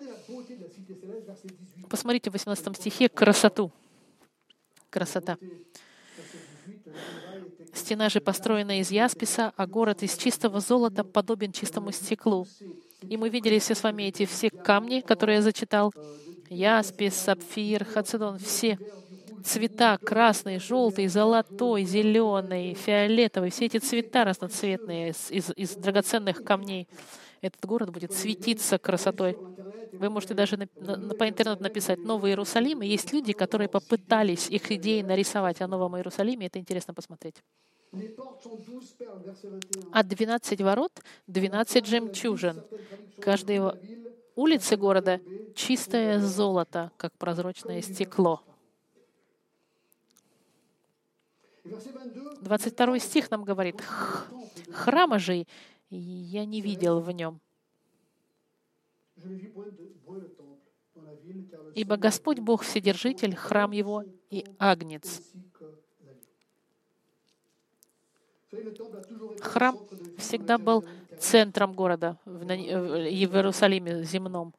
Speaker 1: Посмотрите в 18 стихе красоту. Красота. Стена же построена из ясписа, а город из чистого золота подобен чистому стеклу. И мы видели все с вами эти все камни, которые я зачитал. Яспис, сапфир, хацедон, все цвета красный, желтый, золотой, зеленый, фиолетовый, все эти цвета разноцветные из, из, из драгоценных камней. Этот город будет светиться красотой. Вы можете даже на, на, по интернету написать «Новый Иерусалим», и есть люди, которые попытались их идеи нарисовать о Новом Иерусалиме. Это интересно посмотреть. От 12 ворот 12 жемчужин. Каждая улицы города чистое золото, как прозрачное стекло. 22 стих нам говорит, храма же я не видел в нем. Ибо Господь Бог Вседержитель, храм Его и Агнец. Храм всегда был центром города в Иерусалиме земном.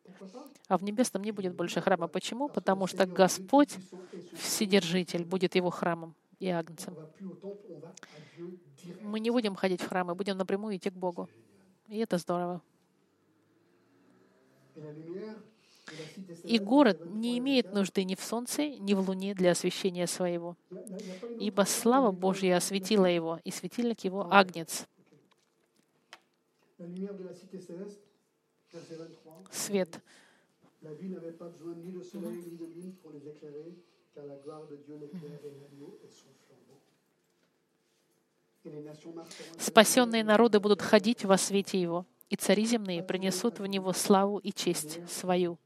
Speaker 1: А в небесном не будет больше храма. Почему? Потому что Господь, Вседержитель, будет его храмом и агнцем. Мы не будем ходить в храм, мы будем напрямую идти к Богу. И это здорово. И город не имеет нужды ни в солнце, ни в луне для освещения своего. Ибо слава Божья осветила его, и светильник его — агнец. Свет. Спасенные народы будут ходить во свете Его, и цари земные принесут в Него славу и честь свою.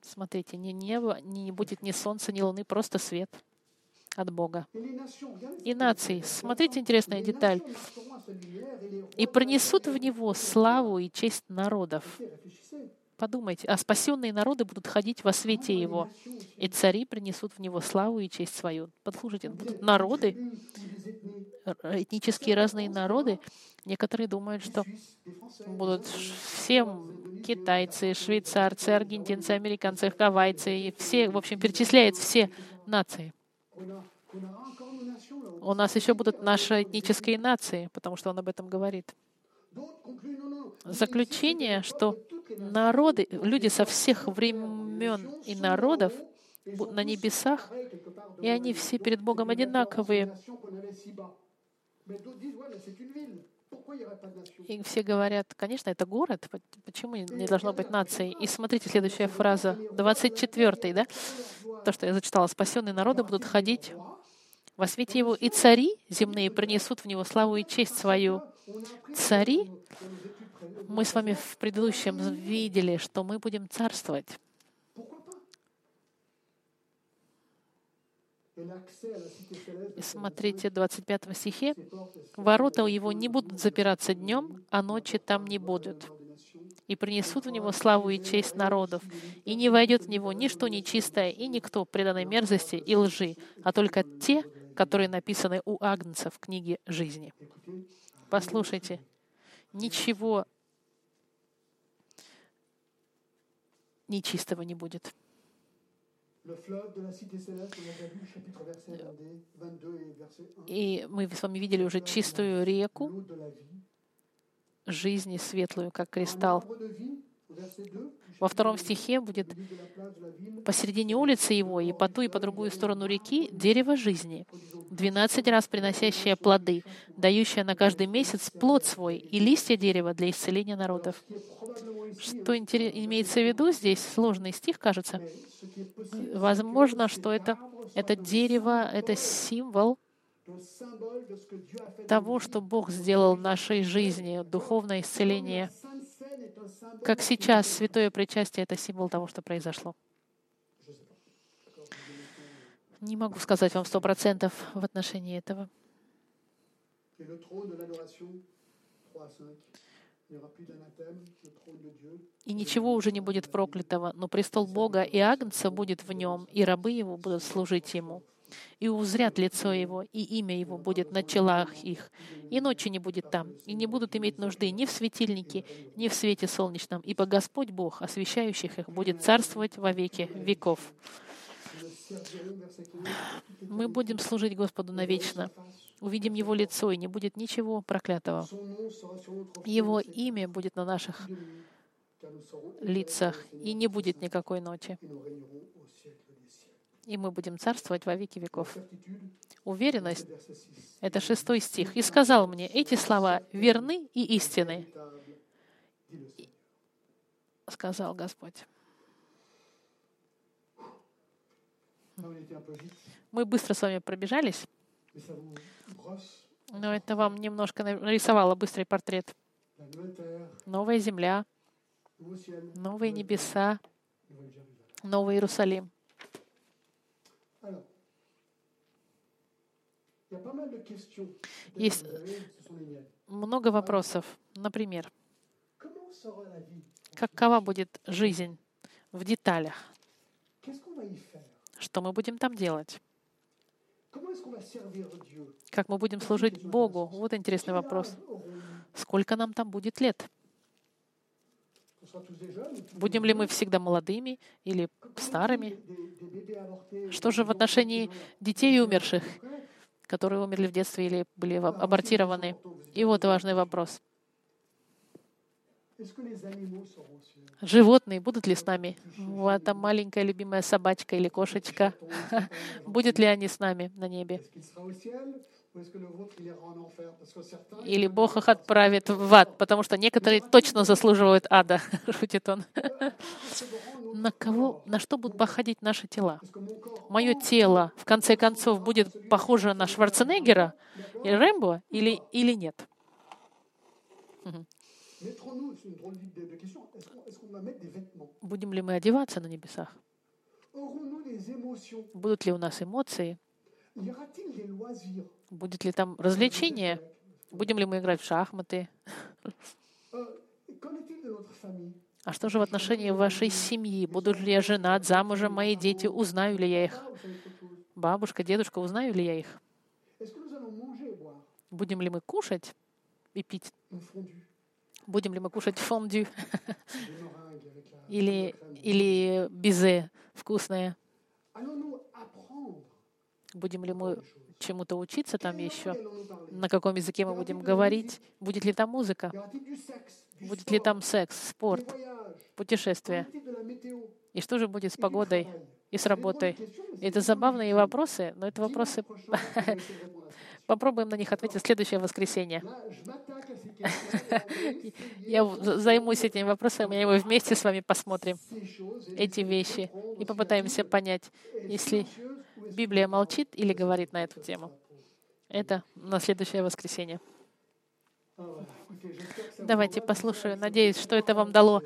Speaker 1: Смотрите, ни небо, не будет ни солнца, ни луны, просто свет от Бога. И нации. Смотрите, интересная деталь. И принесут в него славу и честь народов. Подумайте, а спасенные народы будут ходить во свете Его, и цари принесут в Него славу и честь свою. Послушайте, будут народы, этнические разные народы. Некоторые думают, что будут все китайцы, швейцарцы, аргентинцы, американцы, гавайцы, и все, в общем, перечисляет все нации. У нас еще будут наши этнические нации, потому что он об этом говорит. Заключение, что народы, люди со всех времен и народов на небесах, и они все перед Богом одинаковые. И все говорят, конечно, это город, почему не должно быть нации? И смотрите, следующая фраза, 24 да? То, что я зачитала, спасенные народы будут ходить Во свете его и цари земные принесут в него славу и честь свою. Цари, мы с вами в предыдущем видели, что мы будем царствовать. Смотрите, 25 стихе. «Ворота его не будут запираться днем, а ночи там не будут. И принесут в него славу и честь народов. И не войдет в него ничто нечистое и никто преданной мерзости и лжи, а только те, которые написаны у Агнца в книге жизни». Послушайте, ничего нечистого не будет. И мы с вами видели уже чистую реку, жизни светлую, как кристалл. Во втором стихе будет посередине улицы его и по ту и по другую сторону реки дерево жизни, двенадцать раз приносящее плоды, дающее на каждый месяц плод свой и листья дерева для исцеления народов. Что имеется в виду здесь? Сложный стих, кажется. Возможно, что это, это дерево, это символ того, что Бог сделал в нашей жизни, духовное исцеление. Как сейчас святое причастие — это символ того, что произошло. Не могу сказать вам сто процентов в отношении этого. И ничего уже не будет проклятого, но престол Бога и Агнца будет в нем, и рабы его будут служить ему и узрят лицо Его, и имя Его будет на челах их, и ночи не будет там, и не будут иметь нужды ни в светильнике, ни в свете солнечном, ибо Господь Бог, освящающих их, будет царствовать во веки веков. Мы будем служить Господу навечно. Увидим Его лицо, и не будет ничего проклятого. Его имя будет на наших лицах, и не будет никакой ночи и мы будем царствовать во веки веков. Уверенность — это шестой стих. «И сказал мне, эти слова верны и истины», — сказал Господь. Мы быстро с вами пробежались, но это вам немножко нарисовало быстрый портрет. Новая земля, новые небеса, Новый Иерусалим. Есть много вопросов. Например, какова будет жизнь в деталях? Что мы будем там делать? Как мы будем служить Богу? Вот интересный вопрос. Сколько нам там будет лет? Будем ли мы всегда молодыми или старыми? Что же в отношении детей умерших? Которые умерли в детстве или были абортированы. И вот важный вопрос. Животные будут ли с нами? Вот там маленькая любимая собачка или кошечка. Будет ли они с нами на небе? Или Бог их отправит в ад, потому что некоторые точно заслуживают ада, шутит он. На кого, на что будут походить наши тела? Мое тело, в конце концов, будет похоже на Шварценеггера и Рэмбо или, или нет? Будем ли мы одеваться на небесах? Будут ли у нас эмоции? Будет ли там развлечение? Будем ли мы играть в шахматы? А что же в отношении вашей семьи? Буду ли я женат, замужем, мои дети? Узнаю ли я их? Бабушка, дедушка, узнаю ли я их? Будем ли мы кушать и пить? Будем ли мы кушать фондю? или, или безе вкусное? Будем ли мы чему-то учиться там еще? На каком языке мы будем говорить? Будет ли там музыка? Будет ли там секс, спорт, путешествия? И что же будет с погодой и с работой? Это забавные вопросы, но это вопросы... Попробуем на них ответить в следующее воскресенье. Я займусь этими вопросами, и мы вместе с вами посмотрим эти вещи и попытаемся понять, если Библия молчит или говорит на эту тему. Это на следующее воскресенье. Давайте послушаю. Надеюсь, что это вам дало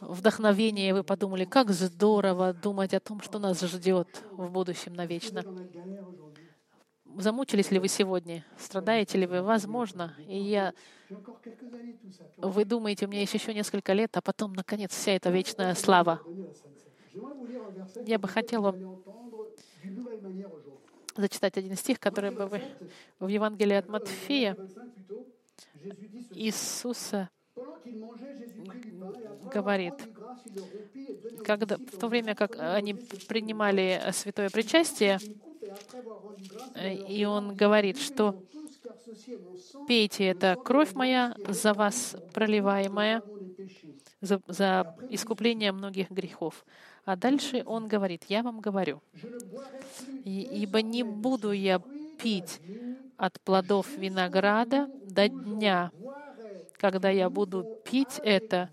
Speaker 1: вдохновение, и вы подумали, как здорово думать о том, что нас ждет в будущем навечно. Замучились ли вы сегодня? Страдаете ли вы? Возможно. И я... Вы думаете, у меня есть еще несколько лет, а потом, наконец, вся эта вечная слава. Я бы хотел вам зачитать один стих, который бы вы в Евангелии от Матфея. Иисуса говорит, когда, в то время как они принимали святое причастие, и он говорит, что пейте, это кровь моя за вас проливаемая за, за искупление многих грехов. А дальше он говорит, я вам говорю, ибо не буду я пить от плодов винограда до дня, когда я буду пить это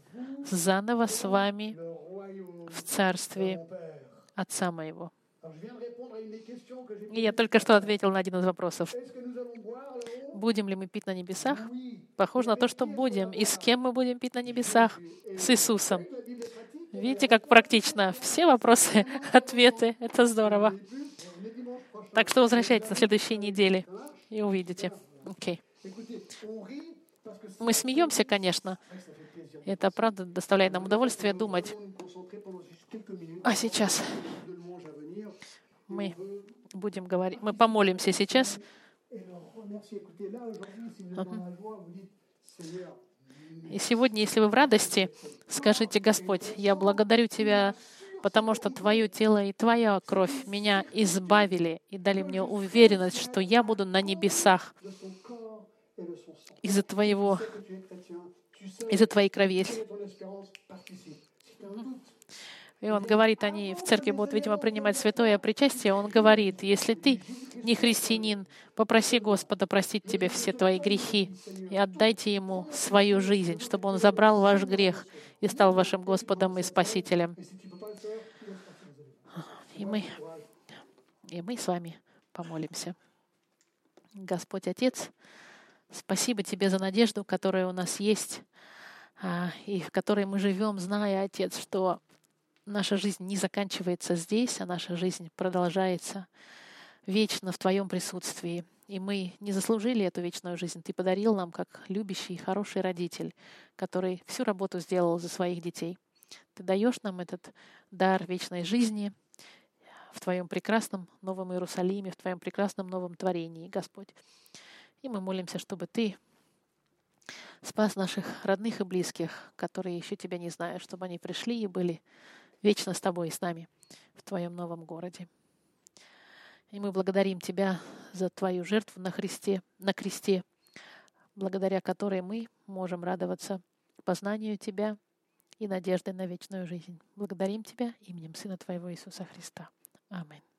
Speaker 1: заново с вами в царстве Отца моего. И я только что ответил на один из вопросов. Будем ли мы пить на небесах? Похоже на то, что будем. И с кем мы будем пить на небесах? С Иисусом. Видите, как практично. Все вопросы, ответы. Это здорово. Так что возвращайтесь на следующей неделе и увидите. Окей. Мы смеемся, конечно. Это правда доставляет нам удовольствие думать. А сейчас мы будем говорить, мы помолимся сейчас. И сегодня, если вы в радости, скажите, Господь, я благодарю Тебя, потому что Твое тело и Твоя кровь меня избавили и дали мне уверенность, что я буду на небесах из-за Твоего, из-за Твоей крови. И он говорит, они в церкви будут, видимо, принимать святое причастие. Он говорит, если ты не христианин, попроси Господа простить тебе все твои грехи и отдайте Ему свою жизнь, чтобы Он забрал ваш грех и стал вашим Господом и Спасителем. И мы, и мы с вами помолимся. Господь Отец, спасибо Тебе за надежду, которая у нас есть, а, и в которой мы живем, зная, Отец, что наша жизнь не заканчивается здесь, а наша жизнь продолжается вечно в Твоем присутствии. И мы не заслужили эту вечную жизнь. Ты подарил нам как любящий, хороший родитель, который всю работу сделал за своих детей. Ты даешь нам этот дар вечной жизни в Твоем прекрасном Новом Иерусалиме, в Твоем прекрасном новом творении, Господь. И мы молимся, чтобы Ты спас наших родных и близких, которые еще Тебя не знают, чтобы они пришли и были вечно с Тобой и с нами в Твоем новом городе. И мы благодарим Тебя за Твою жертву на, Христе, на кресте, благодаря которой мы можем радоваться познанию Тебя и надеждой на вечную жизнь. Благодарим Тебя именем Сына Твоего Иисуса Христа. Аминь.